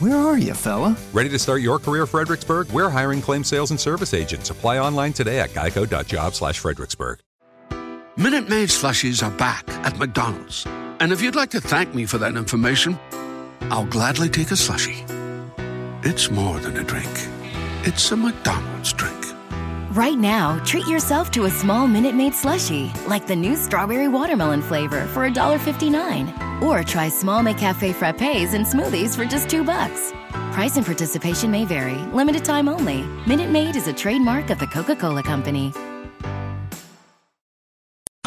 Where are you, fella? Ready to start your career, Fredericksburg? We're hiring claim sales and service agents. Apply online today at geico.job slash Fredericksburg. Minute Maid slushies are back at McDonald's. And if you'd like to thank me for that information, I'll gladly take a slushie. It's more than a drink. It's a McDonald's drink. Right now, treat yourself to a small Minute Maid slushie, like the new strawberry watermelon flavor for $1.59. Or try small McCafe frappes and smoothies for just two bucks. Price and participation may vary. Limited time only. Minute Maid is a trademark of the Coca-Cola Company.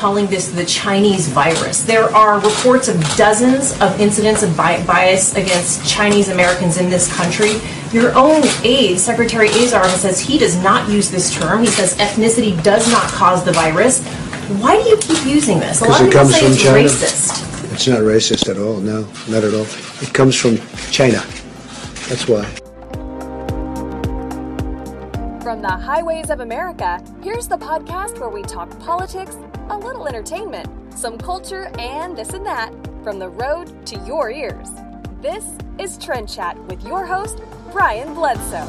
Calling this the Chinese virus. There are reports of dozens of incidents of bi- bias against Chinese Americans in this country. Your own aide, Secretary Azar, says he does not use this term. He says ethnicity does not cause the virus. Why do you keep using this? A lot of it people comes say from it's China. racist. It's not racist at all. No, not at all. It comes from China. That's why. From the highways of America, here's the podcast where we talk politics, a little entertainment, some culture, and this and that from the road to your ears. This is Trend Chat with your host, Brian Bledsoe.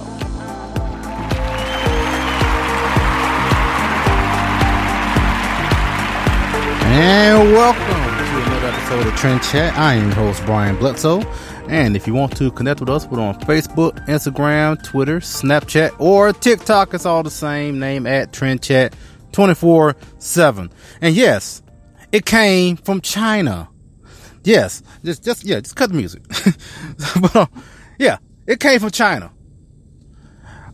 And welcome to another episode of Trend Chat. I am your host, Brian Bledsoe. And if you want to connect with us, we're on Facebook, Instagram, Twitter, Snapchat, or TikTok. It's all the same name at Trend Chat 24 7. And yes, it came from China. Yes, just, just, yeah, just cut the music. but, uh, yeah, it came from China.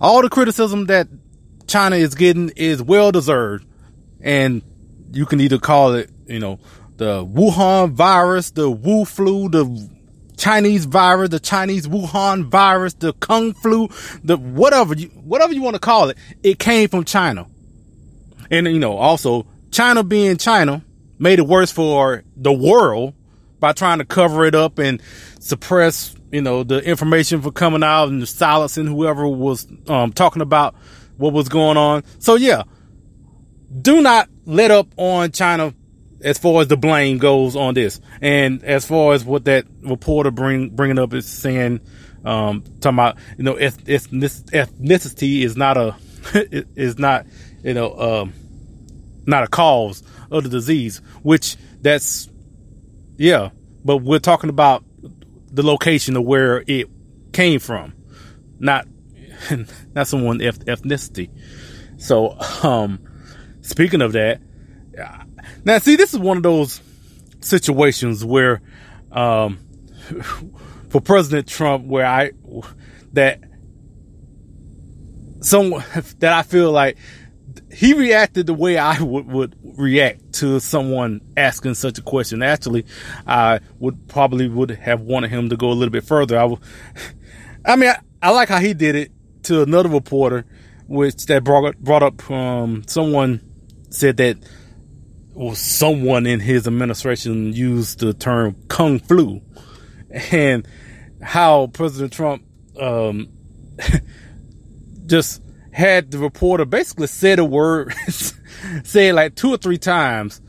All the criticism that China is getting is well deserved. And you can either call it, you know, the Wuhan virus, the Wu flu, the Chinese virus, the Chinese Wuhan virus, the Kung flu, the whatever you, whatever you want to call it, it came from China. And, you know, also China being China made it worse for the world by trying to cover it up and suppress, you know, the information for coming out and silencing whoever was, um, talking about what was going on. So yeah, do not let up on China as far as the blame goes on this. And as far as what that reporter bring bringing up is saying, um, talking about you know eth- ethnic- ethnicity is not a is not you know um, not a cause of the disease, which that's yeah, but we're talking about the location of where it came from, not not someone eth- ethnicity. So um speaking of that, now see, this is one of those situations where, um, for President Trump, where I, that some, that I feel like he reacted the way I would, would react to someone asking such a question. Actually, I would probably would have wanted him to go a little bit further. I, I mean, I, I like how he did it to another reporter, which that brought brought up um, someone said that well, someone in his administration used the term kung flu and how President Trump um, just had the reporter basically said a word, say it like two or three times.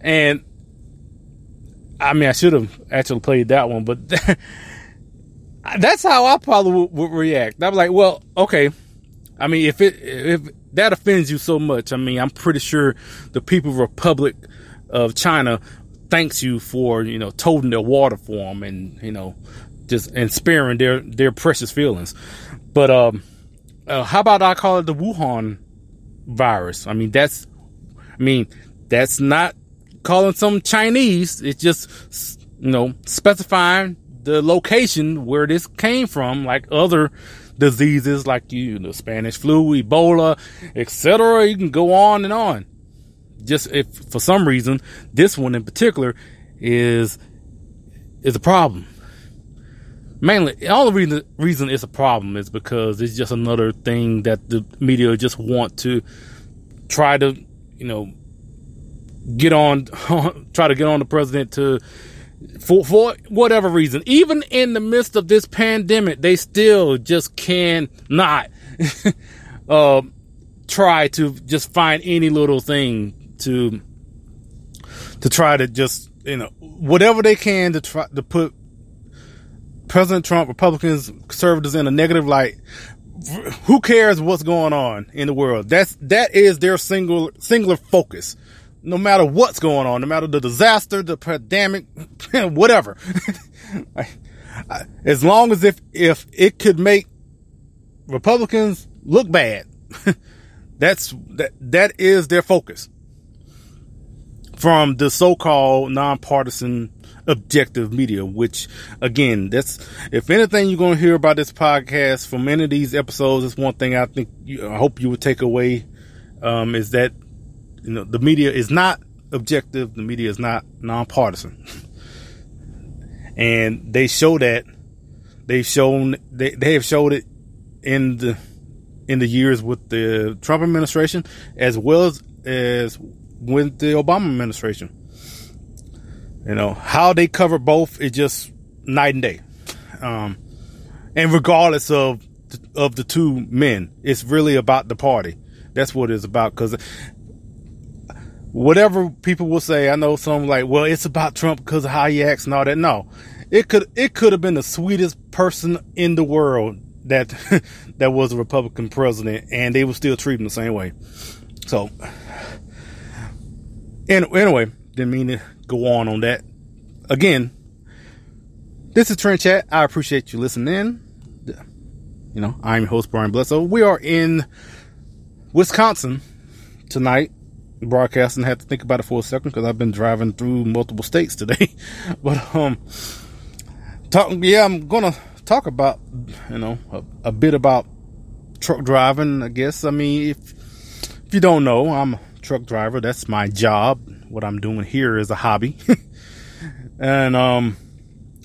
And I mean, I should have actually played that one, but that's how I probably would, would react. I'm like, well, okay. I mean, if it, if that offends you so much, I mean, I'm pretty sure the People Republic of China thanks you for, you know, toting their water for them and, you know, just, and sparing their, their precious feelings. But, um, uh, how about I call it the Wuhan virus? I mean, that's, I mean, that's not calling some Chinese. It's just, you know, specifying the location where this came from, like other diseases like you, the Spanish flu, Ebola, etc. You can go on and on. Just if for some reason this one in particular is is a problem. Mainly, all the reason reason it's a problem is because it's just another thing that the media just want to try to, you know, get on, try to get on the president to, for, for whatever reason, even in the midst of this pandemic, they still just cannot, uh, try to just find any little thing to, to try to just, you know, whatever they can to try to put President Trump, Republicans, conservatives in a negative light. Who cares what's going on in the world? That's, that is their single, singular focus. No matter what's going on, no matter the disaster, the pandemic, whatever. as long as if, if it could make Republicans look bad, that's, that, that is their focus from the so-called nonpartisan objective media, which again, that's, if anything you're going to hear about this podcast from any of these episodes, it's one thing I think, I hope you would take away, um, is that, you know, the media is not objective. The media is not nonpartisan. and they show that they've shown, they, they have showed it in the, in the years with the Trump administration as well as, as with the Obama administration. You know, how they cover both is just night and day. Um, and regardless of, of the two men, it's really about the party. That's what it's about. Cause whatever people will say, I know some like, well, it's about Trump because of how he acts and all that. No, it could, it could have been the sweetest person in the world that, that was a Republican president and they would still treat him the same way. So and anyway, didn't mean to go on on that. Again, this is Trend Chat. I appreciate you listening in. You know, I'm your host, Brian Bledsoe. We are in Wisconsin tonight, broadcasting. I had to think about it for a second because I've been driving through multiple states today. but, um, talk, yeah, I'm to talk about, you know, a, a, bit about truck driving, I guess. I mean, if, if you don't know, I'm truck driver. That's my job. What I'm doing here is a hobby. and um,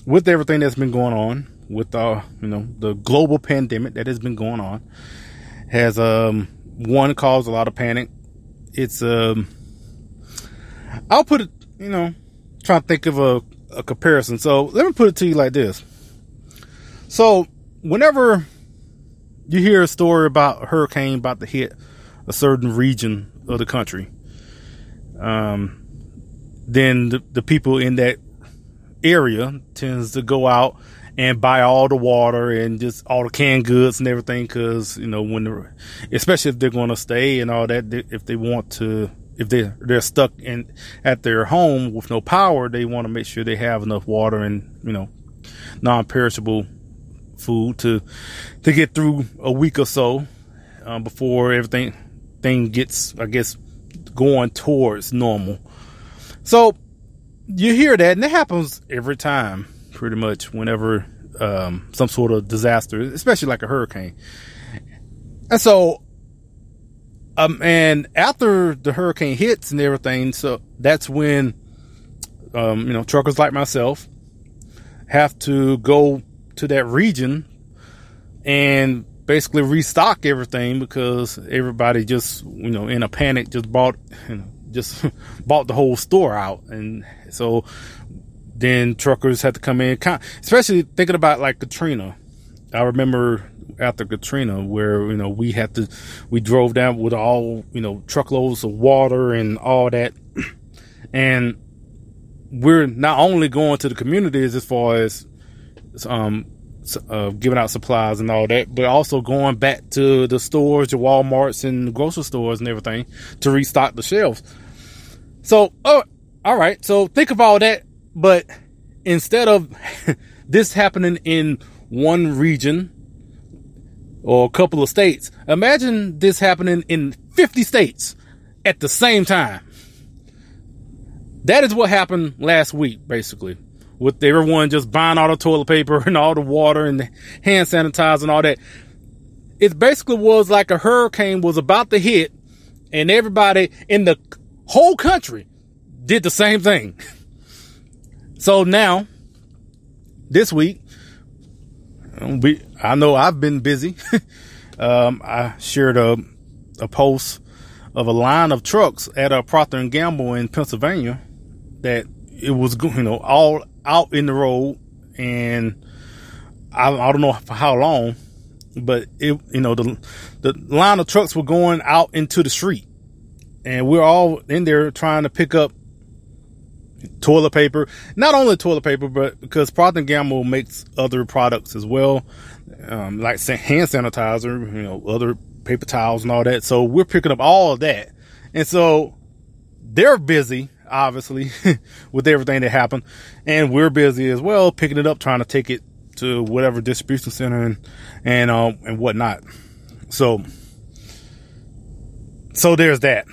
with everything that's been going on, with you know, the global pandemic that has been going on, has um one caused a lot of panic. It's um, I'll put it, you know, trying to think of a, a comparison. So let me put it to you like this. So whenever you hear a story about a hurricane about to hit a certain region of the country, um, then the, the people in that area tends to go out and buy all the water and just all the canned goods and everything. Cause, you know, when especially if they're going to stay and all that, if they want to, if they they're stuck in at their home with no power, they want to make sure they have enough water and, you know, non-perishable food to, to get through a week or so, um, before everything, thing gets, I guess, going towards normal. So you hear that, and it happens every time, pretty much, whenever um, some sort of disaster, especially like a hurricane. And so, um, and after the hurricane hits and everything, so that's when, um, you know, truckers like myself have to go to that region and basically restock everything because everybody just, you know, in a panic just bought, you know, just bought the whole store out. And so then truckers had to come in, especially thinking about like Katrina. I remember after Katrina where, you know, we had to, we drove down with all, you know, truckloads of water and all that. And we're not only going to the communities as far as, um, uh, giving out supplies and all that, but also going back to the stores, the Walmarts and the grocery stores and everything to restock the shelves. So, oh, all right. So think of all that, but instead of this happening in one region or a couple of states, imagine this happening in 50 states at the same time. That is what happened last week, basically with everyone just buying all the toilet paper and all the water and the hand sanitizer and all that. It basically was like a hurricane was about to hit and everybody in the whole country did the same thing. So now, this week, we, I know I've been busy. um, I shared a, a post of a line of trucks at a Procter and Gamble in Pennsylvania that it was you know all out in the road and I, I don't know for how long, but it you know the the line of trucks were going out into the street, and we're all in there trying to pick up toilet paper. Not only toilet paper, but because Procter Gamble makes other products as well, um, like hand sanitizer, you know, other paper towels and all that. So we're picking up all of that, and so they're busy obviously, with everything that happened. And we're busy as well, picking it up, trying to take it to whatever distribution center and, and, um, and whatnot. So, so there's that.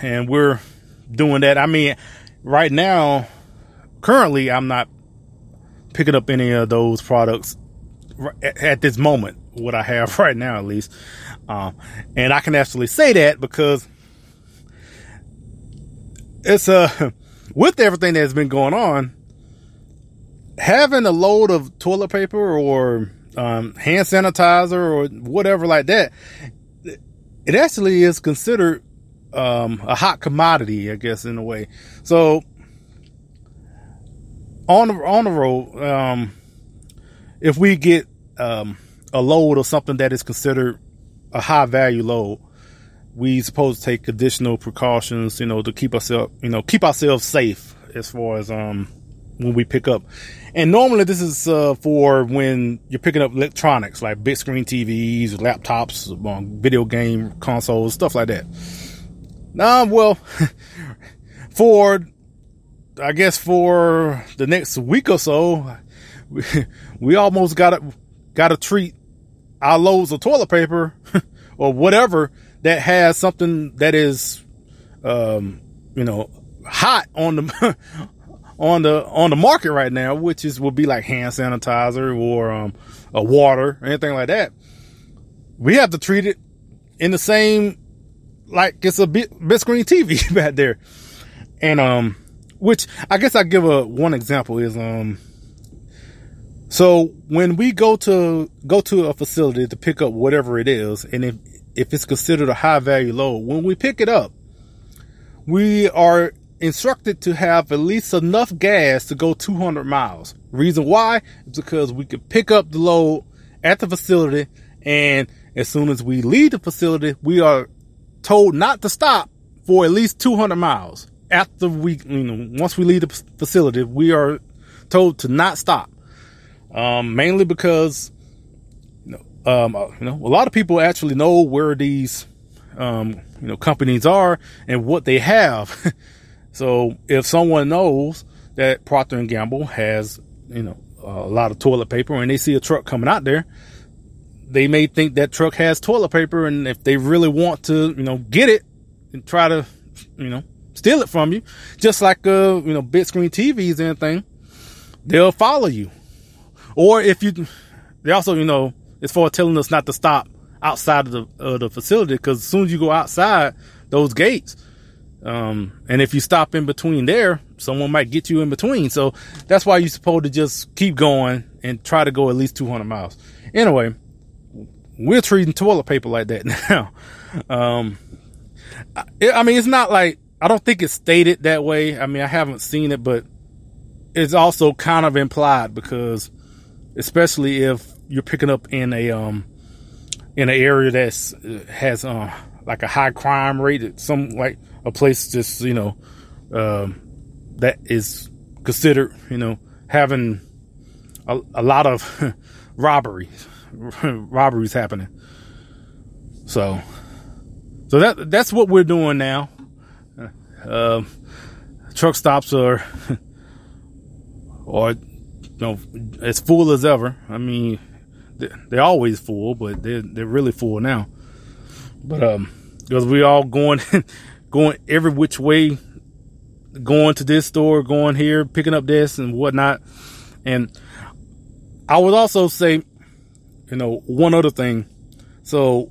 And we're doing that. I mean, right now, currently, I'm not picking up any of those products at this moment, what I have right now, at least. Um, and I can actually say that because it's uh with everything that's been going on, having a load of toilet paper or um, hand sanitizer or whatever like that, it actually is considered um, a hot commodity, I guess, in a way. So on the on the road, um, if we get um, a load of something that is considered a high value load, we supposed to take additional precautions, you know, to keep ourselves, you know, keep ourselves safe as far as um when we pick up. And normally this is uh, for when you're picking up electronics like big screen TVs, laptops, um, video game consoles, stuff like that. Now, well, for I guess for the next week or so, we, we almost got to got to treat our loads of toilet paper or whatever that has something that is, um, you know, hot on the on the on the market right now, which is will be like hand sanitizer or um, a water, anything like that. We have to treat it in the same like it's a big, big screen TV back there, and um, which I guess I give a one example is um. So when we go to go to a facility to pick up whatever it is, and if if it's considered a high value load. When we pick it up, we are instructed to have at least enough gas to go 200 miles. Reason why is because we could pick up the load at the facility and as soon as we leave the facility, we are told not to stop for at least 200 miles. After we, you know, once we leave the facility, we are told to not stop. Um, mainly because um, uh, you know, a lot of people actually know where these, um, you know, companies are and what they have. so if someone knows that Procter and Gamble has, you know, a lot of toilet paper and they see a truck coming out there, they may think that truck has toilet paper. And if they really want to, you know, get it and try to, you know, steal it from you, just like, uh, you know, big screen TVs and anything, they'll follow you. Or if you, they also, you know, as far as telling us not to stop outside of the uh, the facility because as soon as you go outside those gates, um, and if you stop in between there, someone might get you in between. So that's why you're supposed to just keep going and try to go at least 200 miles. Anyway, we're treating toilet paper like that now. Um, I, I mean, it's not like I don't think it's stated that way. I mean, I haven't seen it, but it's also kind of implied because, especially if you're picking up in a um in an area that's uh, has uh like a high crime rate, some like a place just you know um that is considered you know having a, a lot of robberies robberies happening. So so that that's what we're doing now. Uh, truck stops are or you know as full as ever. I mean, they're always full, but they're they're really full now. But um, because we all going going every which way, going to this store, going here, picking up this and whatnot. And I would also say, you know, one other thing. So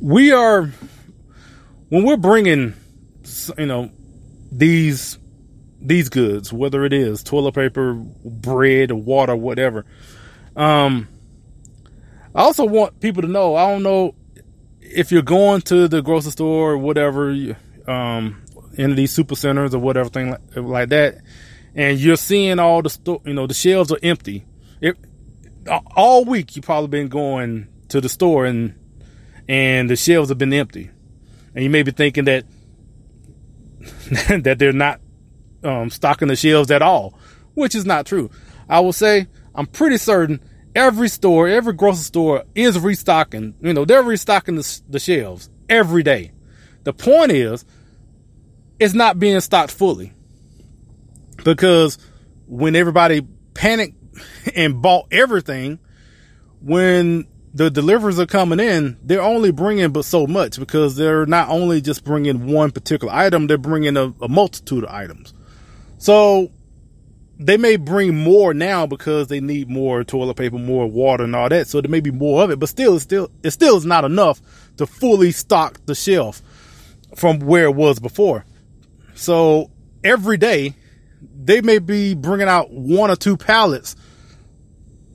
we are when we're bringing, you know, these these goods, whether it is toilet paper, bread, water, whatever. Um, I also want people to know. I don't know if you're going to the grocery store or whatever, um, in these super centers or whatever thing like, like that, and you're seeing all the store, you know, the shelves are empty. It, all week you've probably been going to the store and and the shelves have been empty, and you may be thinking that that they're not um, stocking the shelves at all, which is not true. I will say I'm pretty certain every store, every grocery store is restocking. You know, they're restocking the, the shelves every day. The point is, it's not being stocked fully because when everybody panicked and bought everything, when the deliveries are coming in, they're only bringing but so much because they're not only just bringing one particular item, they're bringing a, a multitude of items. So they may bring more now because they need more toilet paper, more water and all that. So there may be more of it, but still, it's still, it still is not enough to fully stock the shelf from where it was before. So every day they may be bringing out one or two pallets,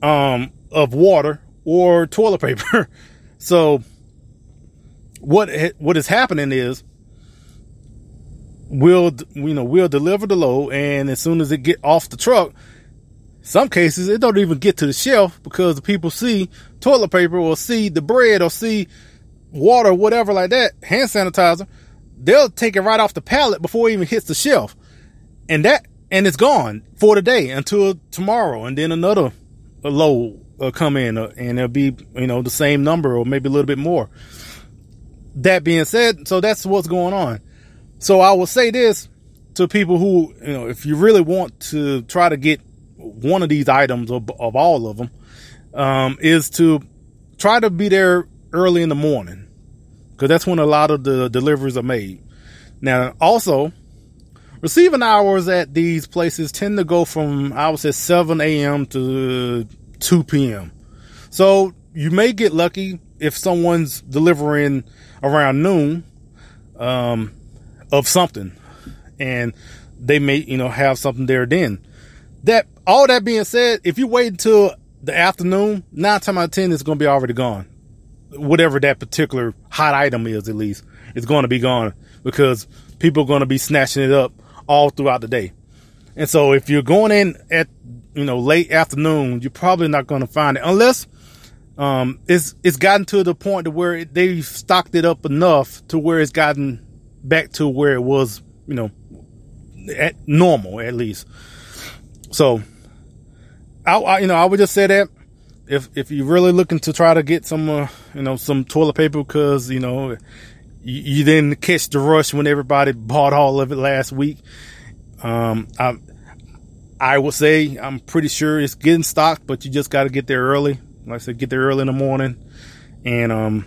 um, of water or toilet paper. so what, what is happening is we'll you know we'll deliver the load and as soon as it get off the truck some cases it don't even get to the shelf because the people see toilet paper or see the bread or see water whatever like that hand sanitizer they'll take it right off the pallet before it even hits the shelf. And that and it's gone for the day until tomorrow and then another load will come in uh, and it'll be you know the same number or maybe a little bit more. That being said so that's what's going on so I will say this to people who, you know, if you really want to try to get one of these items of, of all of them, um, is to try to be there early in the morning because that's when a lot of the deliveries are made. Now, also, receiving hours at these places tend to go from, I would say, 7 a.m. to 2 p.m. So you may get lucky if someone's delivering around noon. Um, of something and they may, you know, have something there then. That, all that being said, if you wait until the afternoon, nine times out of 10, it's to be already gone. Whatever that particular hot item is, at least, it's to be gone because people are to be snatching it up all throughout the day. And so if you're going in at, you know, late afternoon, you're probably not going to find it unless, um, it's, it's gotten to the point to where they've stocked it up enough to where it's gotten back to where it was, you know, at normal at least. So, I, I you know, I would just say that if if you're really looking to try to get some, uh, you know, some toilet paper because you know you, you, didn't catch the rush when everybody bought all of it last week. Um, I I would say I'm pretty sure it's getting stocked, but you just got to get there early. Like I said, get there early in the morning, and um,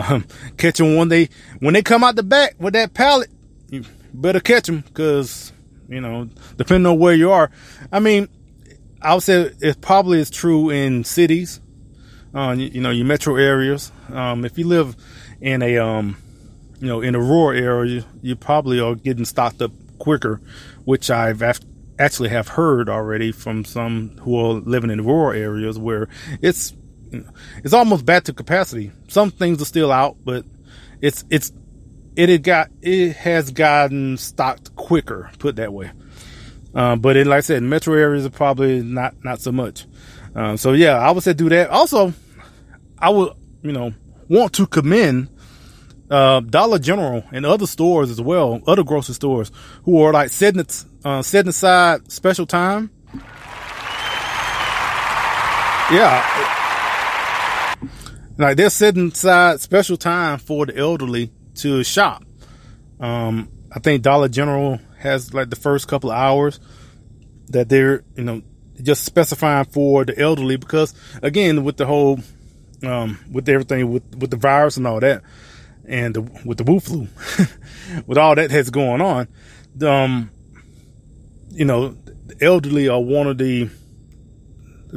um, catch them when they when they come out the back with that pallet. You better catch them because you know, depending on where you are. I mean, I would say it probably is true in cities, uh, you, you, know, your metro areas. Um, if you live in a um, you know, in a rural area, you probably are getting stocked up quicker, which I've actually have heard already from some who are living in rural areas where it's it's almost back to capacity. Some things are still out, but it's it's it had got it has gotten stocked quicker, put that way. Um, but in like I said, metro areas are probably not not so much. Um, so yeah, I would say do that. Also, I would you know want to commend uh, Dollar General and other stores as well, other grocery stores who are like setting uh, setting aside special time. Yeah, like they're setting aside special time for the elderly to shop. Um, I think Dollar General has like the first couple of hours that they're, you know, just specifying for the elderly because again, with the whole, um, with everything with, with the virus and all that and the, with the Wu flu, with all that has going on, um, you know, the elderly are one of the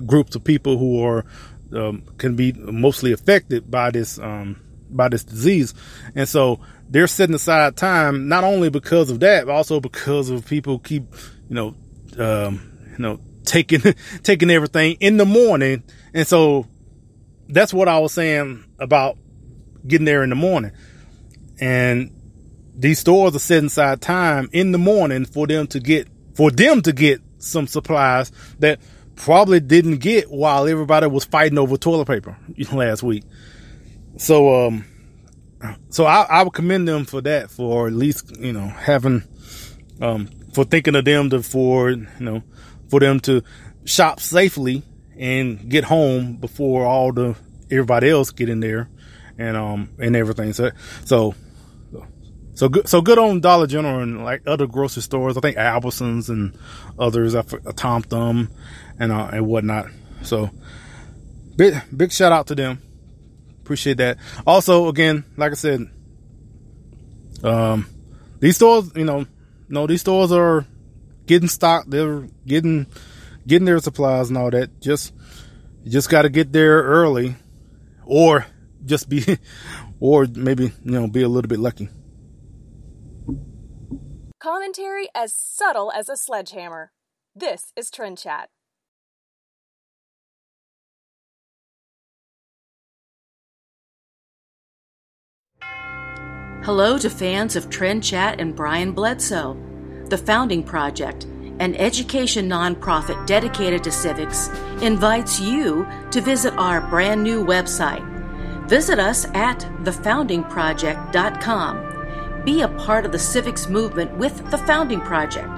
groups of people who are um, can be mostly affected by this um, by this disease, and so they're setting aside time not only because of that, but also because of people keep you know um, you know taking taking everything in the morning, and so that's what I was saying about getting there in the morning. And these stores are setting aside time in the morning for them to get for them to get some supplies that probably didn't get while everybody was fighting over toilet paper last week. So um so I, I would commend them for that for at least you know having um for thinking of them to for you know for them to shop safely and get home before all the everybody else get in there and um and everything. So so so good so good on Dollar General and like other grocery stores. I think Albertsons and others, I, Tom Thumb and uh, and whatnot. So big big shout out to them. Appreciate that. Also, again, like I said, um, these stores, you know, no, these stores are getting stocked. They're getting getting their supplies and all that. Just just got to get there early, or just be, or maybe you know be a little bit lucky. Commentary as subtle as a sledgehammer. This is Trend Chat. Hello to fans of Trend Chat and Brian Bledsoe. The Founding Project, an education nonprofit dedicated to civics, invites you to visit our brand new website. Visit us at thefoundingproject.com. Be a part of the civics movement with The Founding Project.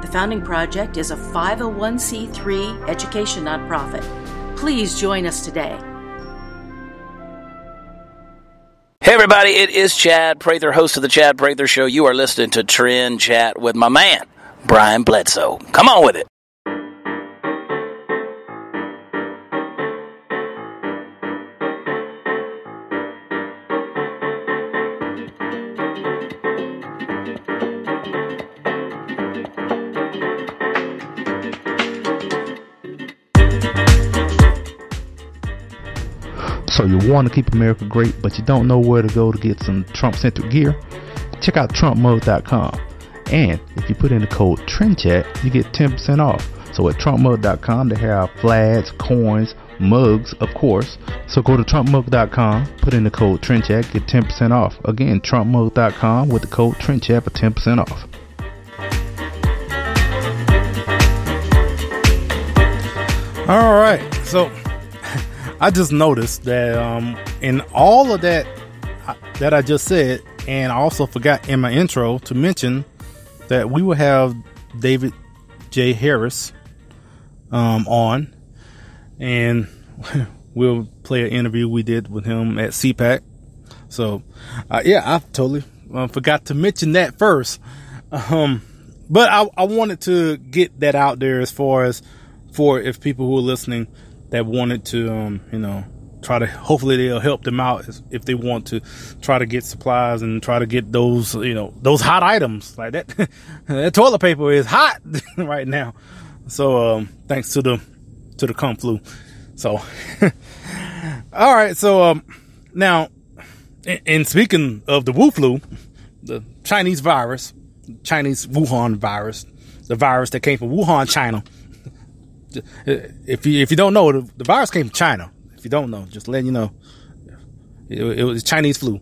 The Founding Project is a 501c3 education nonprofit. Please join us today. Hey everybody, it is Chad Prather, host of the Chad Prather Show. You are listening to Trend Chat with my man, Brian Bledsoe. Come on with it. So you want to keep America great, but you don't know where to go to get some Trump-centered gear? Check out TrumpMug.com. And if you put in the code TRENDCHAT, you get 10% off. So at TrumpMug.com, they have flags, coins, mugs, of course. So go to TrumpMug.com, put in the code TRENDCHAT, get 10% off. Again, TrumpMug.com with the code TRENDCHAT for 10% off. All right, so I just noticed that um, in all of that uh, that I just said, and I also forgot in my intro to mention that we will have David J. Harris um, on, and we'll play an interview we did with him at CPAC. So, uh, yeah, I totally uh, forgot to mention that first. Um, but I, I wanted to get that out there as far as for if people who are listening that wanted to, um, you know, try to hopefully they'll help them out if they want to try to get supplies and try to get those you know those hot items. Like that that toilet paper is hot right now. So um thanks to the to the kung flu. So all right. So um now and speaking of the wu flu the chinese virus chinese wuhan virus the virus that came from wuhan china if you if you don't know, the, virus came from China. If you don't know, just letting you know, it, it was Chinese flu,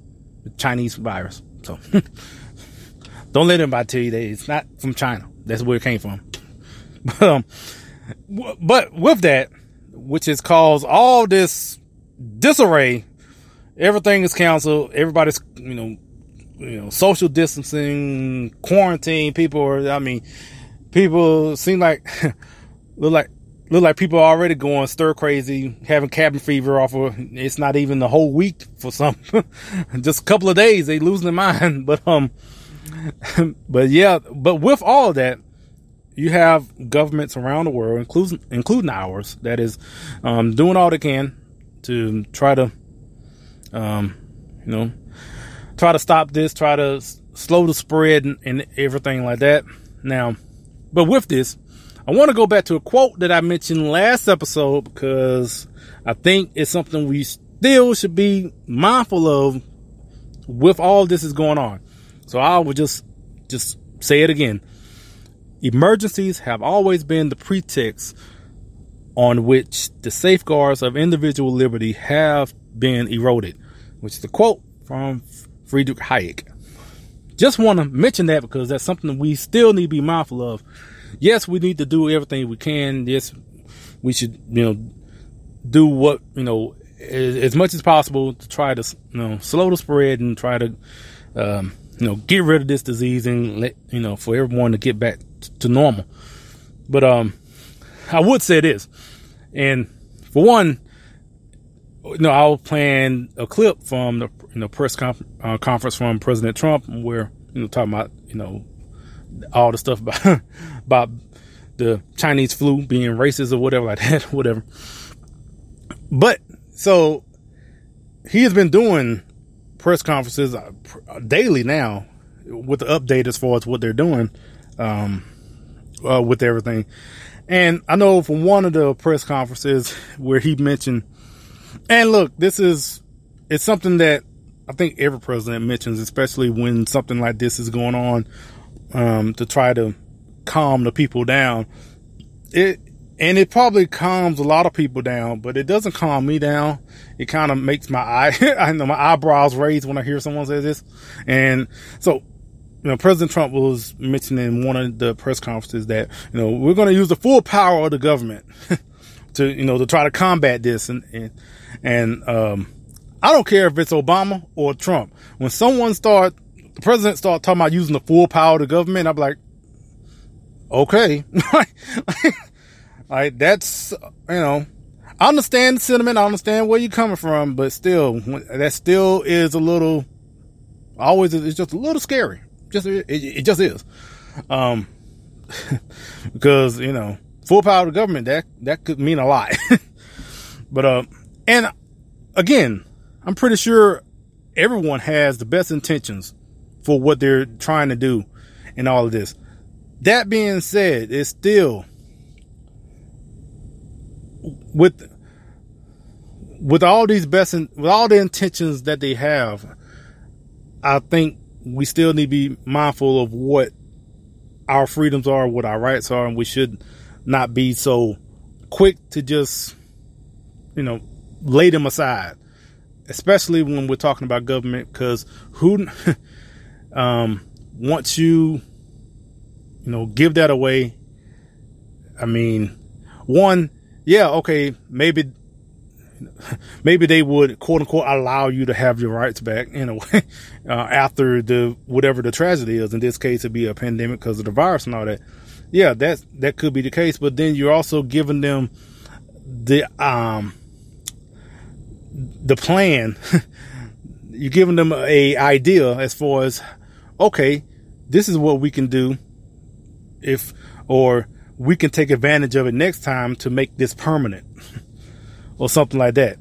Chinese virus. So don't let anybody tell you that it's not from China. That's where it came from. But, um, but with that, which has caused all this disarray, everything is canceled. Everybody's you know you know social distancing, quarantine. People are. I mean, people seem like look like look like people are already going stir crazy, having cabin fever off of it's not even the whole week for some. Just a couple of days, they losing their mind. But um but yeah, but with all that, you have governments around the world, including including ours, that is um, doing all they can to try to um, you know try to stop this, try to slow the spread and, and everything like that. Now, but with this, I want to go back to a quote that I mentioned last episode because I think it's something we still should be mindful of with all this is going on. So I will just just say it again. Emergencies have always been the pretext on which the safeguards of individual liberty have been eroded, which is the quote from Friedrich Hayek. Just want to mention that because that's something we still need to be mindful of. Yes, we need to do everything we can. Yes, we should, you know, do what, you know, as, much as possible to try to, you know, slow the spread and try to, um, you know, get rid of this disease and let, you know, for everyone to get back to normal. But, um, I would say this, and for one, you know, I'll plan a clip from the you know press conf- uh, conference from President Trump where you know talking about you know all the stuff about about the Chinese flu being racist or whatever like that, whatever. But so he has been doing press conferences uh, daily now with the update as far as what they're doing um, uh, with everything. And I know from one of the press conferences where he mentioned, and look, this is, it's something that I think every president mentions, especially when something like this is going on, um, to try to calm the people down. It, and it probably calms a lot of people down, but it doesn't calm me down. It kind of makes my eye, I know my eyebrows raise when I hear someone say this. And so you know, President Trump was mentioning in one of the press conferences that, you know, we're going to use the full power of the government to, you know, to try to combat this. And, and, and, um, I don't care if it's Obama or Trump. When someone start, the president start talking about using the full power of the government, I'm like, okay. like that's, you know, I understand the sentiment. I understand where you're coming from, but still, that still is a little, always, it's just a little scary. Just it, it just is. Um, because you know, full power of the government that that could mean a lot. but uh, and again, I'm pretty sure everyone has the best intentions for what they're trying to do and all of this. That being said, it's still with with all these best in, with all the intentions that they have. I think we still need to be mindful of what our freedoms are, what our rights are, and we should not be so quick to just, you know, lay them aside, especially when we're talking about government, because who, um, once you, you know, give that away, I mean, one, yeah, okay, maybe maybe they would quote unquote allow you to have your rights back in a way uh, after the whatever the tragedy is. In this case, it'd be a pandemic because of the virus and all that. Yeah, that that could be the case. But then you're also giving them the um the plan. you're giving them a idea as far as okay, this is what we can do if or we can take advantage of it next time to make this permanent or something like that.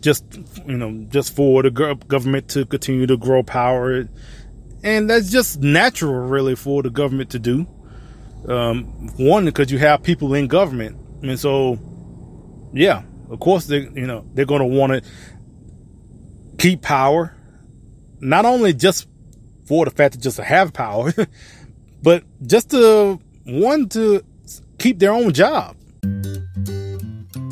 Just, you know, just for the government to continue to grow power. And that's just natural, really, for the government to do. Um, one, because you have people in government. And so, yeah, of course, they, you know, they're going to want to keep power. Not only just for the fact that just to have power, but just to, one, to keep their own job.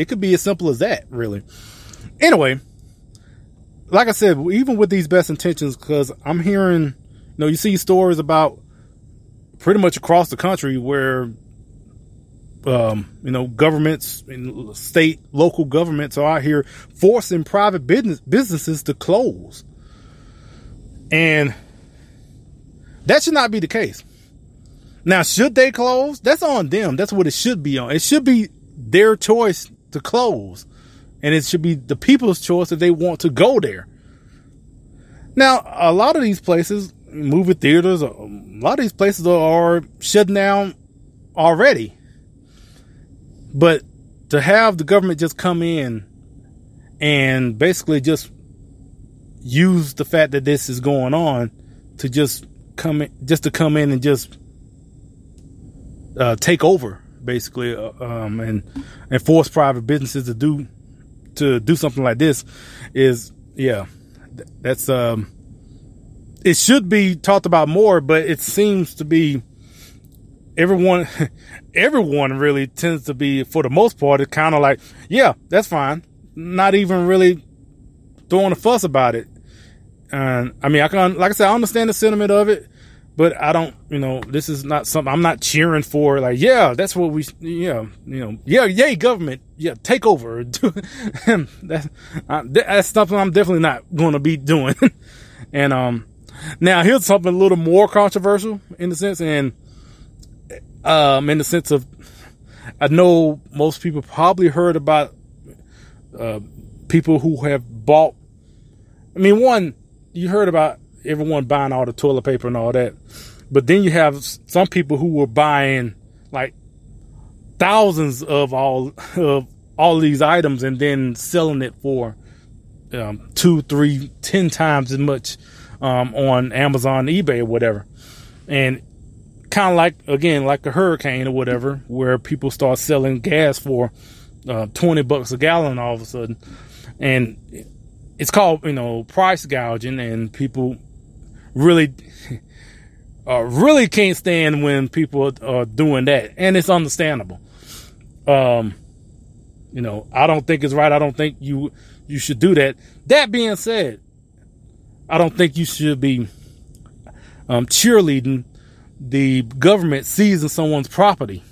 It could be as simple as that, really. Anyway, like I said, even with these best intentions, because I'm hearing, you know, you see stories about pretty much across the country where, um, you know, governments, and state, local governments are out here forcing private business businesses to close. And that should not be the case. Now, should they close? That's on them. That's what it should be on. It should be their choice to close. And it should be the people's choice if they want to go there. Now, a lot of these places, movie theaters, a lot of these places are shutting down already. But to have the government just come in and basically just use the fact that this is going on to just come in, just to come in and just uh, take over basically uh, um, and and force private businesses to do to do something like this is yeah that's um it should be talked about more but it seems to be everyone everyone really tends to be for the most part it's kind of like yeah that's fine. Not even really throwing a fuss about it. And i mean i can like i said i understand the sentiment of it but I don't, you know, this is not something I'm not cheering for. Like, yeah, that's what we, yeah, you know, yeah, yay, government, yeah, take over. that's, that's something I'm definitely not going to be doing. and um, now here's something a little more controversial in the sense, and um, in the sense of, I know most people probably heard about uh, people who have bought. I mean, one you heard about everyone buying all the toilet paper and all that. But then you have some people who were buying like thousands of all of all these items and then selling it for um, two, three, ten times as much um, on Amazon, eBay, or whatever. And kind of like again, like a hurricane or whatever, where people start selling gas for uh, twenty bucks a gallon all of a sudden, and it's called you know price gouging, and people really, uh, really can't stand when people are doing that, and it's understandable. Um, you know, I don't think it's right. I don't think you you should do that. That being said, I don't think you should be um, cheerleading the government seizing someone's property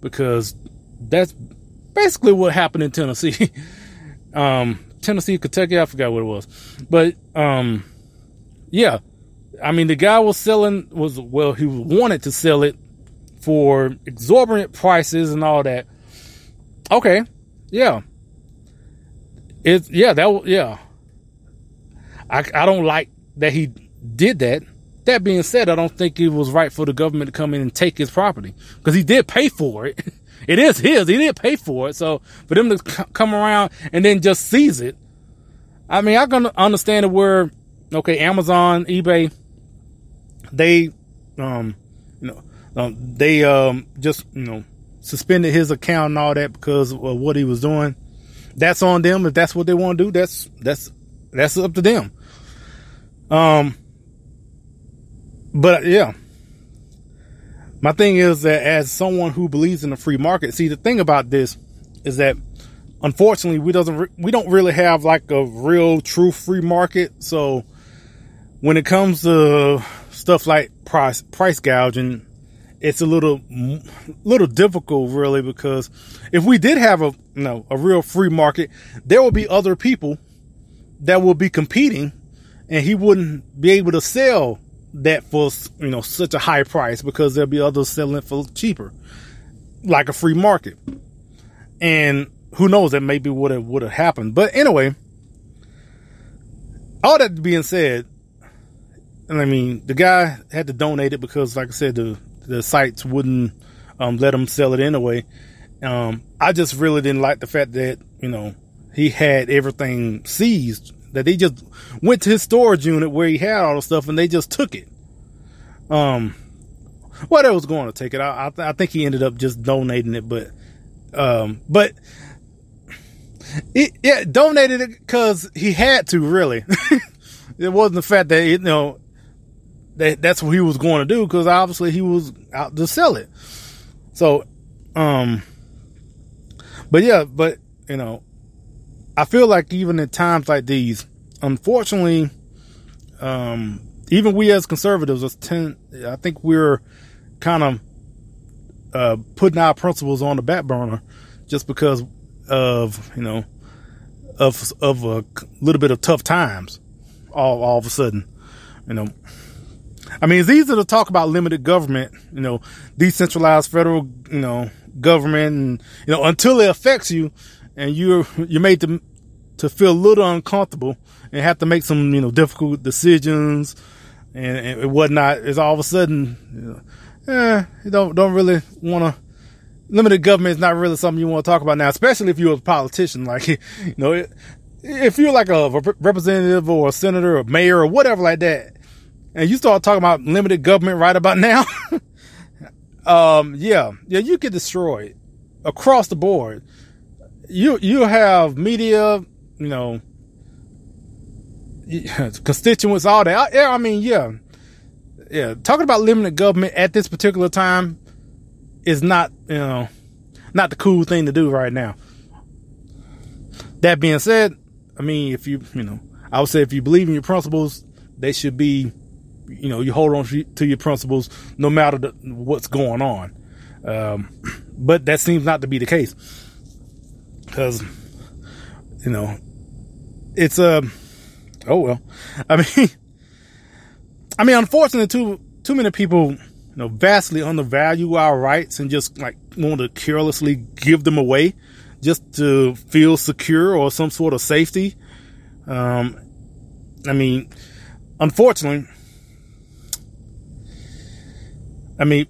because that's basically what happened in Tennessee. um, Tennessee, Kentucky, I forgot what it was, but um, yeah, I mean, the guy was selling was well, he wanted to sell it for exorbitant prices and all that. Okay, yeah, it's yeah that yeah. I I don't like that he did that. That being said, I don't think it was right for the government to come in and take his property because he did pay for it. it is his. He did pay for it. So for them to c- come around and then just seize it, I mean, I can understand it where okay, Amazon, eBay, they, um, you know, um, they um, just you know suspended his account and all that because of what he was doing. That's on them. If that's what they want to do, that's that's that's up to them. Um, but yeah, my thing is that as someone who believes in the free market, see the thing about this is that unfortunately we doesn't we don't really have like a real true free market. So when it comes to stuff like price price gouging, it's a little little difficult really because if we did have a you know a real free market, there will be other people that will be competing, and he wouldn't be able to sell that for you know such a high price because there'll be others selling it for cheaper, like a free market. And who knows that maybe would have would have happened. But anyway, all that being said, and I mean, the guy had to donate it because, like I said, the the sites wouldn't um, let him sell it anyway. Um, I just really didn't like the fact that you know he had everything seized. That they just went to his storage unit where he had all the stuff and they just took it. Um, well, was going to take it. I, I, th- I think he ended up just donating it, but um, but it, yeah, donated it because he had to. Really, it wasn't the fact that you know that that's what he was going to do because obviously he was out to sell it. So, um, but yeah, but you know, I feel like even in times like these, unfortunately, um, even we as conservatives, us tend, I think we're kind of uh, putting our principles on the back burner just because of you know of of a little bit of tough times all all of a sudden You know, I mean, it's easy to talk about limited government, you know, decentralized federal, you know, government, and you know, until it affects you, and you're you're made to to feel a little uncomfortable and have to make some, you know, difficult decisions and, and whatnot. Is all of a sudden, you know, eh, you don't don't really want to. Limited government is not really something you want to talk about now, especially if you're a politician. Like, you know, if you're like a representative or a senator or mayor or whatever like that, and you start talking about limited government right about now, um, yeah, yeah, you get destroyed across the board. You you have media, you know, constituents, all that. Yeah, I mean, yeah, yeah. Talking about limited government at this particular time is not, you know, not the cool thing to do right now. That being said, I mean, if you, you know, I would say if you believe in your principles, they should be you know, you hold on to your principles no matter the, what's going on. Um, but that seems not to be the case because, you know, it's a, uh, oh well, I mean, I mean, unfortunately, too, too many people, you know, vastly undervalue our rights and just like want to carelessly give them away just to feel secure or some sort of safety. Um, I mean, unfortunately, I mean,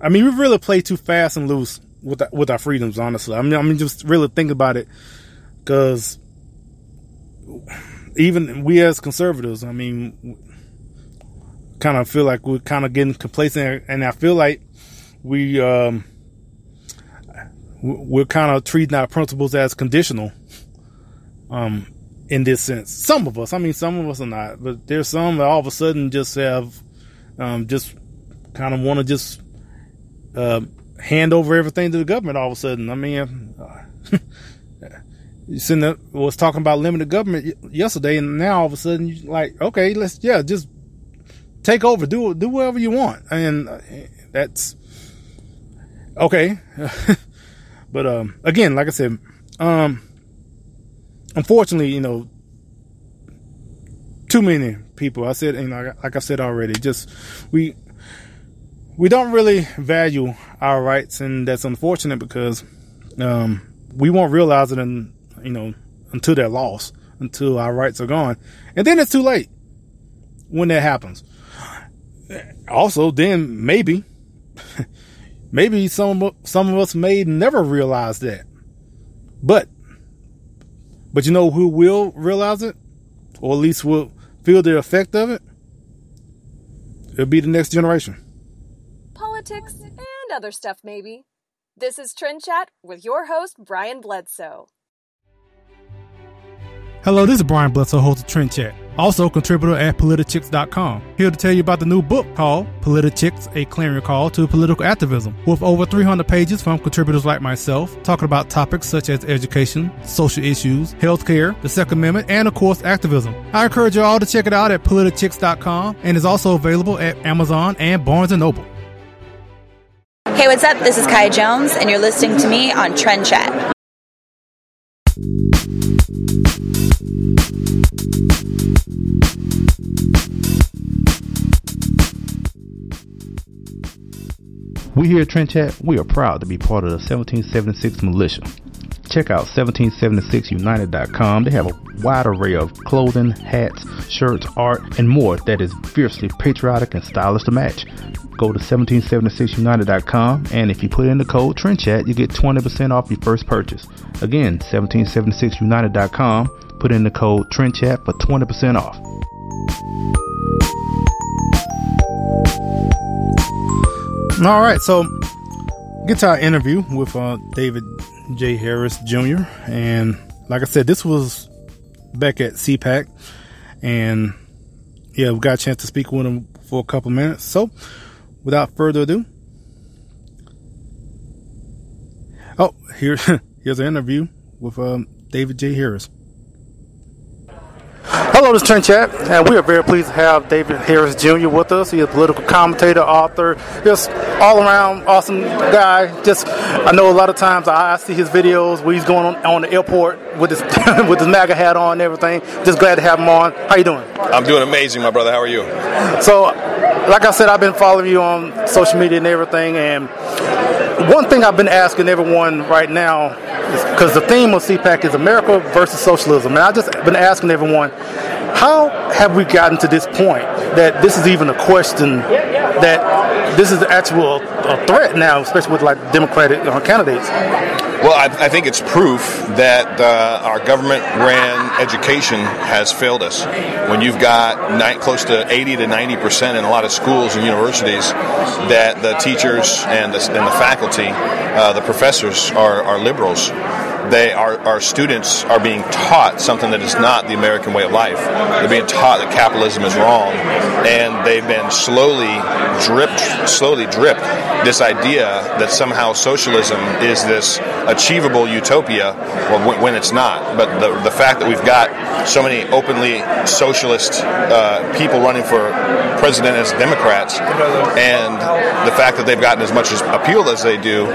I mean, we really play too fast and loose with our, with our freedoms. Honestly, I mean, I mean, just really think about it, because even we as conservatives, I mean, kind of feel like we're kind of getting complacent, and I feel like we um, we're kind of treating our principles as conditional. Um, in this sense, some of us, I mean, some of us are not, but there's some that all of a sudden just have, um, just kind of want to just uh, hand over everything to the government all of a sudden. I mean, uh, you sitting there, was talking about limited government yesterday, and now all of a sudden you're like, okay, let's yeah, just take over, do do whatever you want, and uh, that's okay. but um, again, like I said, um, unfortunately, you know, too many people. I said, you know, like I said already, just we we don't really value our rights, and that's unfortunate because um, we won't realize it, in, you know, until they're lost, until our rights are gone, and then it's too late when that happens. Also, then maybe, maybe some some of us may never realize that, but but you know who will realize it, or at least will feel the effect of it. It'll be the next generation politics, and other stuff, maybe. This is Trend Chat with your host, Brian Bledsoe. Hello, this is Brian Bledsoe, host of Trend Chat. Also, contributor at politichicks.com. Here to tell you about the new book called Politichicks, A Clarion Call to Political Activism, with over 300 pages from contributors like myself, talking about topics such as education, social issues, healthcare, the Second Amendment, and of course, activism. I encourage you all to check it out at politichicks.com and is also available at Amazon and Barnes & Noble. Hey, what's up? This is Kai Jones, and you're listening to me on Trend Chat. We here at Trend Chat, we are proud to be part of the 1776 militia. Check out 1776united.com. They have a wide array of clothing, hats, shirts, art, and more that is fiercely patriotic and stylish to match go to 1776united.com and if you put in the code TRENDCHAT, you get 20% off your first purchase. Again, 1776united.com, put in the code TRENDCHAT for 20% off. All right, so get to our interview with uh, David J. Harris Jr. And like I said, this was back at CPAC, and yeah, we got a chance to speak with him for a couple minutes. So without further ado, oh, here, here's an interview with um, David J. Harris. Hello, this is Trend Chat, and we are very pleased to have David Harris Jr. with us. He's a political commentator, author, just all around awesome guy. Just I know a lot of times I, I see his videos where he's going on, on the airport with his with his MAGA hat on and everything. Just glad to have him on. How you doing? I'm doing amazing, my brother. How are you? So, like I said, I've been following you on social media and everything, and one thing I've been asking everyone right now because the theme of CPAC is America versus socialism, and I've just been asking everyone, how have we gotten to this point that this is even a question that this is the actual a threat now, especially with like Democratic uh, candidates? Well, I, I, think it's proof that uh, our government-ran education has failed us. When you've got ni- close to 80 to 90 percent in a lot of schools and universities, that the teachers and the, and the faculty, uh, the professors are, are liberals they our, our students are being taught something that is not the American way of life. They're being taught that capitalism is wrong, and they've been slowly dripped, slowly dripped this idea that somehow socialism is this achievable utopia when, when it's not. But the, the fact that we've got so many openly socialist uh, people running for president as Democrats, and the fact that they've gotten as much appeal as they do,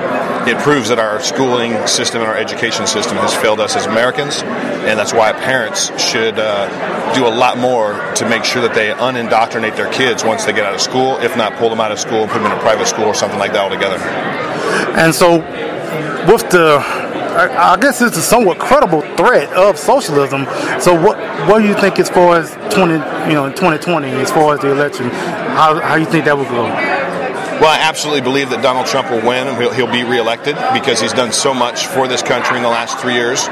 it proves that our schooling system and our education system has failed us as Americans, and that's why parents should uh, do a lot more to make sure that they unindoctrinate their kids once they get out of school, if not pull them out of school and put them in a private school or something like that altogether. And so, with the I guess it's a somewhat credible threat of socialism. So what what do you think as far as twenty you know 2020 as far as the election? How how you think that will go? Well, I absolutely believe that Donald Trump will win and he'll, he'll, be reelected because he's done so much for this country in the last three years.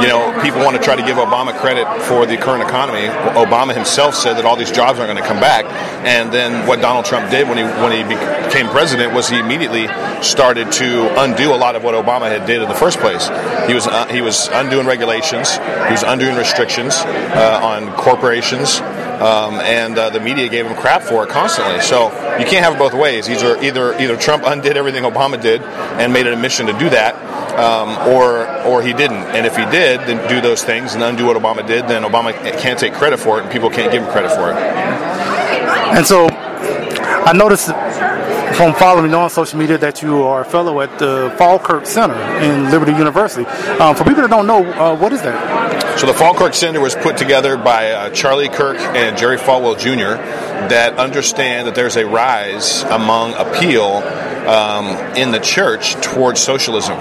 You know, people want to try to give Obama credit for the current economy. Obama himself said that all these jobs aren't going to come back, and then what Donald Trump did when he when he became president was he immediately started to undo a lot of what Obama had did in the first place. He was uh, he was undoing regulations, he was undoing restrictions uh, on corporations um, and uh, the media gave him crap for it constantly. So you can't have it both ways. Either either either Trump undid everything Obama did and made it a mission to do that, um, or or he didn't. And if he did, then do those things and undo what Obama did, then Obama can't take credit for it, and people can't give him credit for it. And so I noticed from following on social media that you are a fellow at the Falkirk Center in Liberty University. Um, for people that don't know, uh, what is that? So the Falkirk Center was put together by uh, Charlie Kirk and Jerry Falwell Jr. that understand that there's a rise among appeal um, in the church towards socialism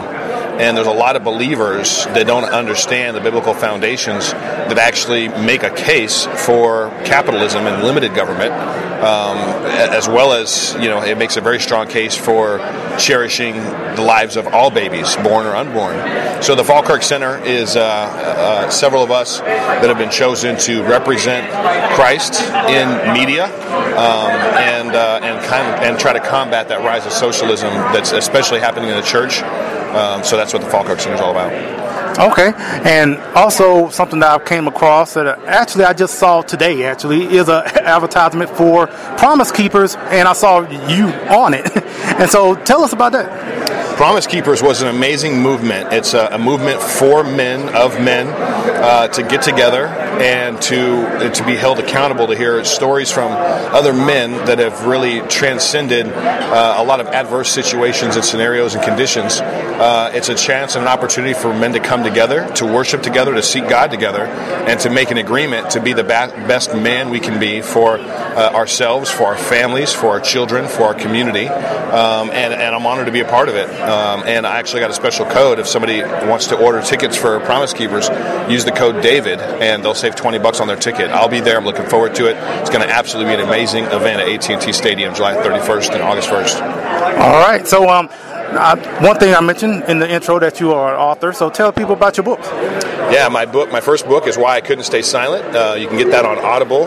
and there's a lot of believers that don't understand the biblical foundations that actually make a case for capitalism and limited government, um, as well as you know it makes a very strong case for cherishing the lives of all babies, born or unborn. So the Falkirk Center is uh, uh, several of us that have been chosen to represent Christ in media um, and uh, and kind of, and try to combat that rise of socialism that's especially happening in the church. Um, so that's what the Falkirk Center is all about. Okay, and also something that I came across that actually I just saw today actually is an advertisement for Promise Keepers, and I saw you on it. and so tell us about that. Promise Keepers was an amazing movement. It's a, a movement for men of men uh, to get together and to to be held accountable to hear stories from other men that have really transcended uh, a lot of adverse situations and scenarios and conditions. Uh, it's a chance and an opportunity for men to come together, to worship together, to seek God together, and to make an agreement to be the ba- best man we can be for uh, ourselves, for our families, for our children, for our community. Um, and, and I'm honored to be a part of it. Um, and I actually got a special code. If somebody wants to order tickets for Promise Keepers, use the code David, and they'll save 20 bucks on their ticket. I'll be there. I'm looking forward to it. It's going to absolutely be an amazing event at AT&T Stadium, July 31st and August 1st. All right. So, um, I, one thing I mentioned in the intro that you are an author. So tell people about your books. Yeah, my book, my first book is Why I Couldn't Stay Silent. Uh, you can get that on Audible,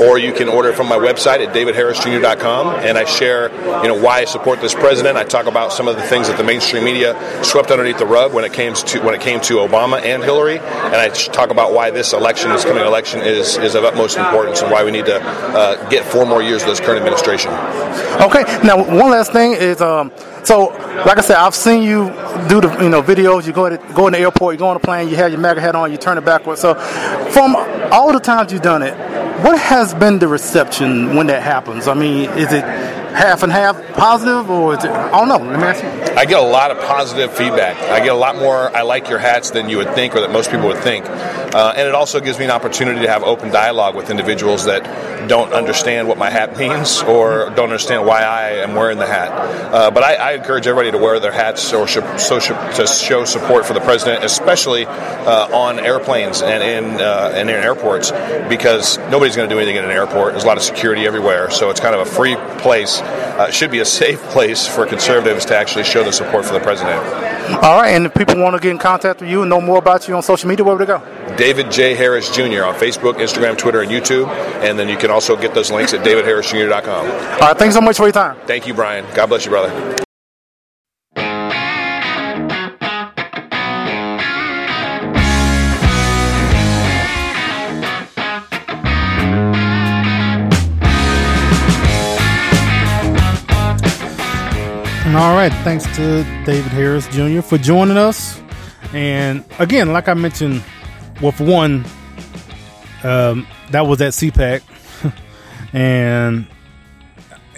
or you can order it from my website at davidharrisjr.com. And I share, you know, why I support this president. I talk about some of the things that the mainstream media swept underneath the rug when it came to when it came to Obama and Hillary. And I talk about why this election, this coming election, is is of utmost importance and why we need to uh, get four more years of this current administration. Okay. Now, one last thing is. Um, so, like I said, I've seen you do the you know videos. You go to go in the airport, you go on a plane, you have your MAGA hat on, you turn it backwards. So, from all the times you've done it, what has been the reception when that happens? I mean, is it half and half positive, or is it? I don't know. Let me ask you. I get a lot of positive feedback. I get a lot more "I like your hats" than you would think, or that most people would think. Uh, and it also gives me an opportunity to have open dialogue with individuals that don't understand what my hat means or don't understand why I am wearing the hat. Uh, but I, I, encourage everybody to wear their hats or sh- so sh- to show support for the president, especially uh, on airplanes and in uh, and in airports, because nobody's going to do anything in an airport. There's a lot of security everywhere, so it's kind of a free place. Uh, should be a safe place for conservatives to actually show their support for the president. All right, and if people want to get in contact with you and know more about you on social media, where would they go? David J. Harris Jr. on Facebook, Instagram, Twitter, and YouTube. And then you can also get those links at davidharrisjr.com. All right, thanks so much for your time. Thank you, Brian. God bless you, brother. All right, thanks to David Harris Jr. for joining us. And again, like I mentioned, for one, um, that was at CPAC, and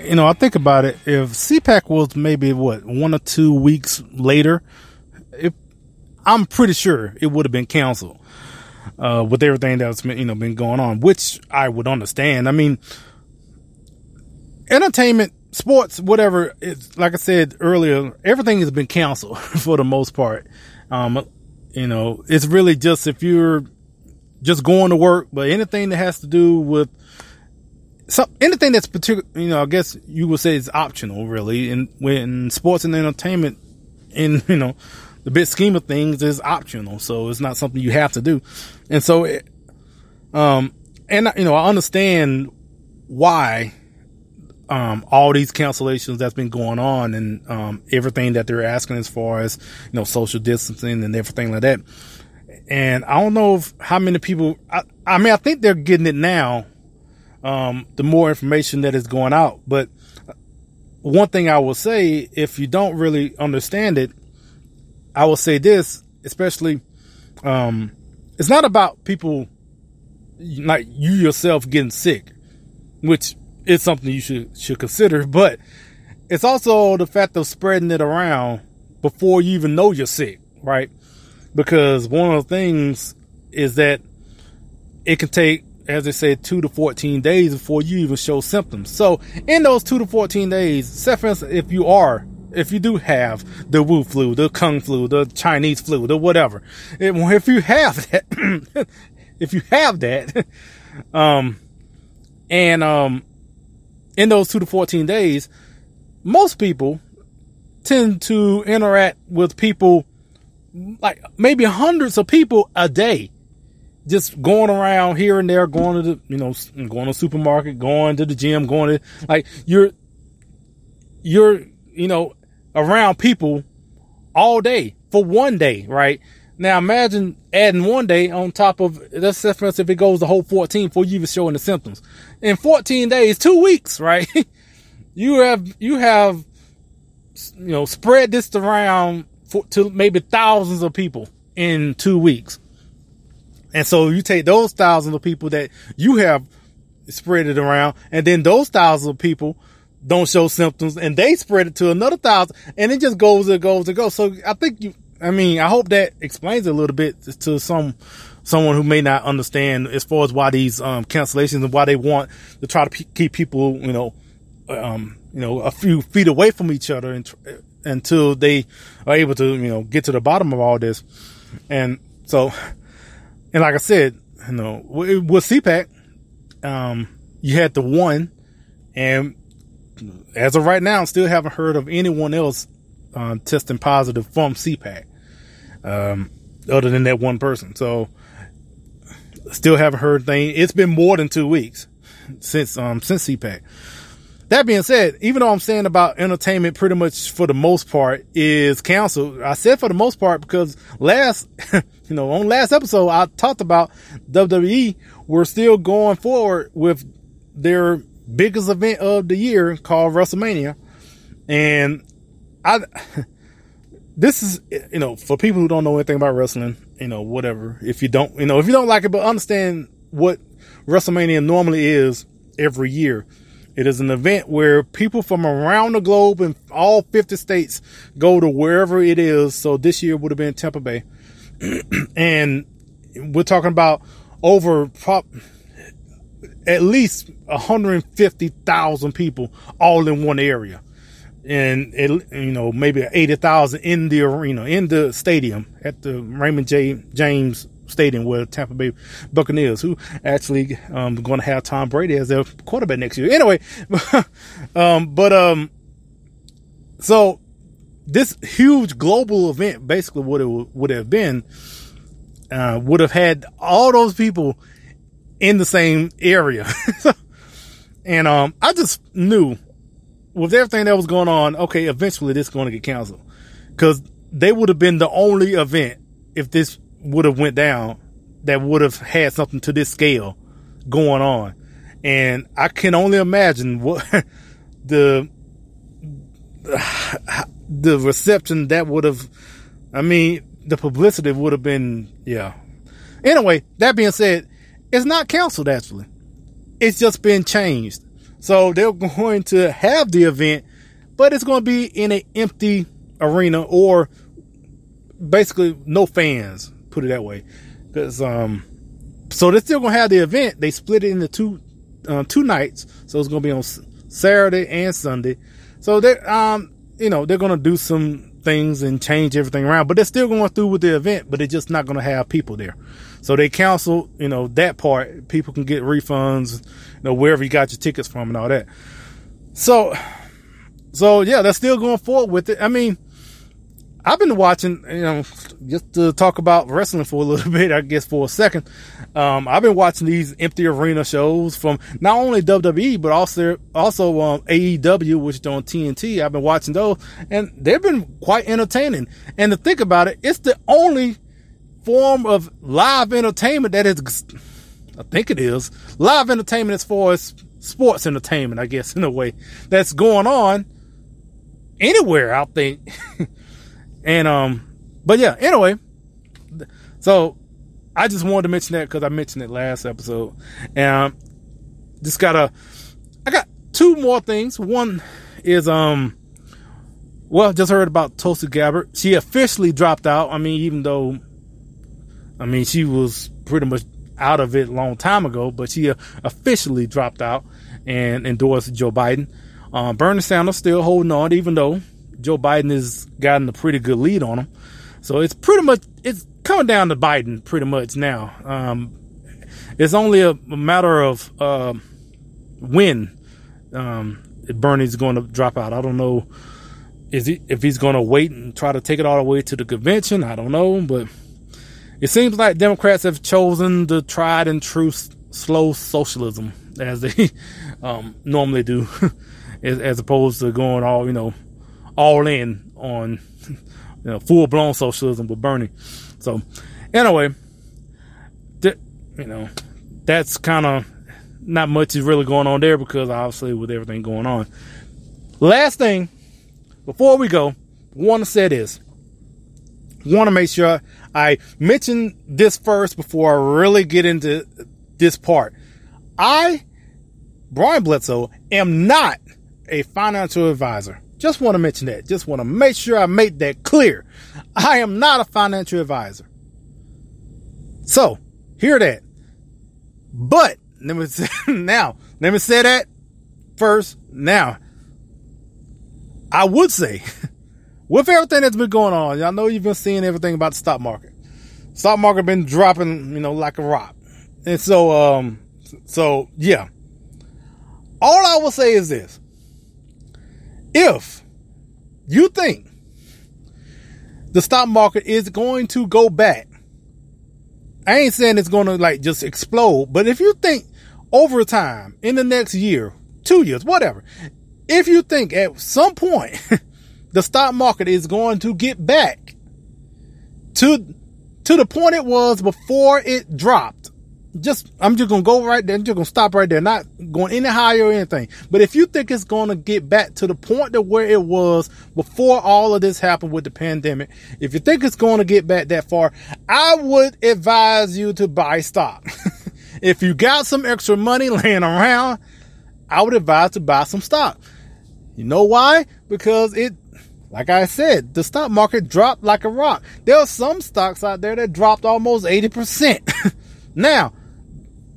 you know, I think about it. If CPAC was maybe what one or two weeks later, if I'm pretty sure it would have been canceled uh, with everything that's you know been going on, which I would understand. I mean, entertainment sports, whatever. It's like I said earlier, everything has been canceled for the most part. Um, you know, it's really just if you're just going to work, but anything that has to do with some anything that's particular, you know, I guess you would say is optional, really. And when sports and entertainment, in you know, the big scheme of things, is optional, so it's not something you have to do. And so, it, um, and you know, I understand why um, all these cancellations that's been going on and um, everything that they're asking as far as you know social distancing and everything like that. And I don't know if, how many people. I, I, mean, I think they're getting it now. Um, the more information that is going out, but one thing I will say, if you don't really understand it, I will say this, especially, um, it's not about people like you yourself getting sick, which is something you should should consider. But it's also the fact of spreading it around before you even know you're sick, right? Because one of the things is that it can take, as they said, two to 14 days before you even show symptoms. So in those two to 14 days, say for instance, if you are, if you do have the Wu flu, the Kung flu, the Chinese flu, the whatever, if you have that, if you have that, um, and, um, in those two to 14 days, most people tend to interact with people like maybe hundreds of people a day. Just going around here and there going to the you know going to the supermarket going to the gym going to like you're you're you know around people all day for one day right now imagine adding one day on top of that's for if it goes the whole 14 before you even showing the symptoms. In 14 days, two weeks, right? you have you have you know spread this around for, to maybe thousands of people in two weeks. And so you take those thousands of people that you have spread it around, and then those thousands of people don't show symptoms, and they spread it to another thousand, and it just goes and goes and goes. So I think you I mean, I hope that explains a little bit to some someone who may not understand as far as why these um, cancellations and why they want to try to p- keep people, you know, um, you know, a few feet away from each other and, until they are able to, you know, get to the bottom of all this. And so, and like I said, you know, with, with CPAC, um, you had the one, and as of right now, still haven't heard of anyone else uh, testing positive from CPAC um, other than that one person. So still haven't heard thing. It's been more than two weeks since um since CPAC. That being said, even though I'm saying about entertainment pretty much for the most part is canceled, I said for the most part because last, you know, on last episode, I talked about WWE were still going forward with their biggest event of the year called WrestleMania. And I, this is, you know, for people who don't know anything about wrestling, you know, whatever. If you don't, you know, if you don't like it, but understand what WrestleMania normally is every year. It is an event where people from around the globe and all 50 states go to wherever it is. So this year would have been Tampa Bay. and we're talking about over at least 150,000 people all in one area. And it, you know, maybe 80,000 in the arena, in the stadium at the Raymond J. James Stadium where Tampa Bay Buccaneers, who actually um, going to have Tom Brady as their quarterback next year. Anyway, um, but um, so this huge global event basically would have would have been uh, would have had all those people in the same area. and um, I just knew with everything that was going on, okay, eventually this is going to get canceled because they would have been the only event if this would have went down that would have had something to this scale going on. And I can only imagine what the the reception that would have I mean, the publicity would have been yeah. Anyway, that being said, it's not canceled actually. It's just been changed. So they're going to have the event, but it's going to be in an empty arena or basically no fans put it that way. Because um, so they're still gonna have the event. They split it into two uh, two nights, so it's gonna be on Saturday and Sunday. So they're um, you know, they're gonna do some things and change everything around, but they're still going through with the event, but they're just not gonna have people there. So they cancel, you know, that part. People can get refunds, you know, wherever you got your tickets from and all that. So, so yeah, they're still going forward with it. I mean, I've been watching, you know, just to talk about wrestling for a little bit, I guess for a second. Um, I've been watching these empty arena shows from not only WWE, but also, also, um, AEW, which is on TNT. I've been watching those and they've been quite entertaining. And to think about it, it's the only form of live entertainment that is, I think it is, live entertainment as far as sports entertainment, I guess, in a way, that's going on anywhere, I think. And um, but yeah. Anyway, so I just wanted to mention that because I mentioned it last episode, and um, just got a. I got two more things. One is um, well, just heard about Tulsi Gabbard. She officially dropped out. I mean, even though, I mean, she was pretty much out of it a long time ago, but she uh, officially dropped out and endorsed Joe Biden. Um, Bernie Sanders still holding on, even though Joe Biden has gotten a pretty good lead on him. So it's pretty much it's coming down to Biden pretty much now. Um, it's only a, a matter of uh, when um, Bernie's going to drop out. I don't know is he, if he's going to wait and try to take it all the way to the convention. I don't know, but it seems like Democrats have chosen the tried and true slow socialism as they um, normally do, as, as opposed to going all you know all in on you know, full blown socialism with Bernie. So anyway, th- you know, that's kind of not much is really going on there because obviously with everything going on. Last thing before we go, want to say this. Want to make sure I mention this first before I really get into this part. I, Brian Bledsoe, am not a financial advisor. Just want to mention that. Just want to make sure I make that clear. I am not a financial advisor. So, hear that. But, let me say, now, let me say that first. Now, I would say, with everything that's been going on, y'all know you've been seeing everything about the stock market. Stock market been dropping, you know, like a rock. And so, um, so yeah. All I will say is this. If you think the stock market is going to go back, I ain't saying it's going to like just explode, but if you think over time in the next year, two years, whatever, if you think at some point the stock market is going to get back to to the point it was before it dropped, just I'm just gonna go right there. I'm just gonna stop right there, not going any higher or anything. But if you think it's gonna get back to the point to where it was before all of this happened with the pandemic, if you think it's gonna get back that far, I would advise you to buy stock. if you got some extra money laying around, I would advise to buy some stock. You know why? Because it, like I said, the stock market dropped like a rock. There are some stocks out there that dropped almost 80%. now,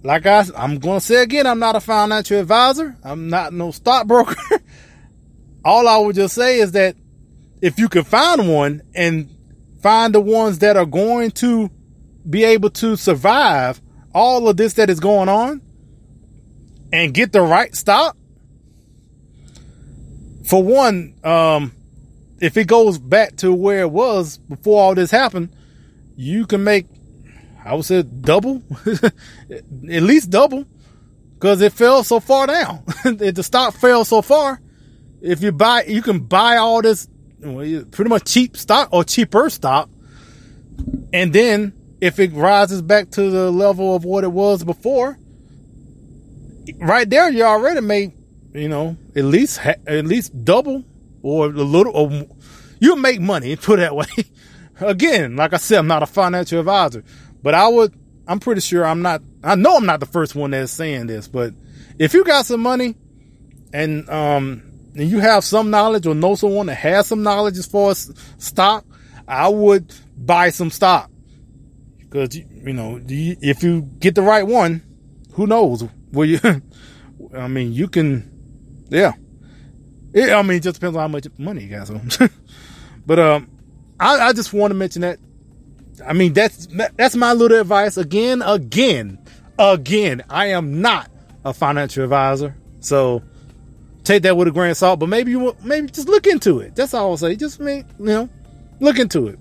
like I, I'm going to say again, I'm not a financial advisor. I'm not no stockbroker. All I would just say is that if you can find one and find the ones that are going to be able to survive all of this that is going on and get the right stock. For one, um, if it goes back to where it was before all this happened, you can make, I would say double, at least double, because it fell so far down. if the stock fell so far, if you buy, you can buy all this pretty much cheap stock or cheaper stock. And then if it rises back to the level of what it was before, right there, you already made, you know, at least, at least double or a little, or you make money, put it that way. Again, like I said, I'm not a financial advisor, but I would, I'm pretty sure I'm not, I know I'm not the first one that's saying this, but if you got some money and, um, and you have some knowledge or know someone that has some knowledge as far as stock, I would buy some stock. Because, you know, if you get the right one, who knows? Well, you, I mean, you can, yeah. It, I mean, it just depends on how much money you got. So, but um, I, I just want to mention that. I mean, that's that's my little advice. Again, again, again. I am not a financial advisor, so take that with a grain of salt. But maybe you maybe just look into it. That's all I'll say. Just make you know, look into it.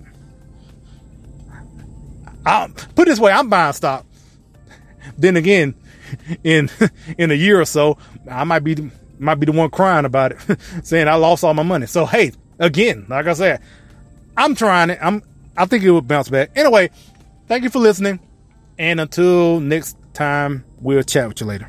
I'll, put this way, I'm buying stock. Then again, in in a year or so, I might be might be the one crying about it, saying I lost all my money. So hey, again, like I said, I'm trying it. I'm I think it will bounce back. Anyway, thank you for listening, and until next time, we'll chat with you later.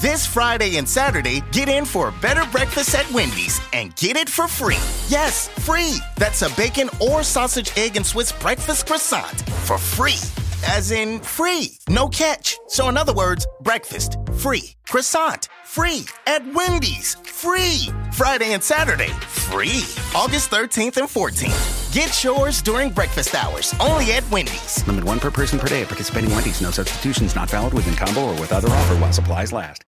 This Friday and Saturday, get in for a better breakfast at Wendy's and get it for free. Yes, free. That's a bacon or sausage, egg, and Swiss breakfast croissant for free. As in free, no catch. So, in other words, breakfast free, croissant free, at Wendy's free. Friday and Saturday free. August 13th and 14th. Get yours during breakfast hours only at Wendy's. Limit one per person per day at participating Wendy's. No substitutions not valid within combo or with other offer while supplies last.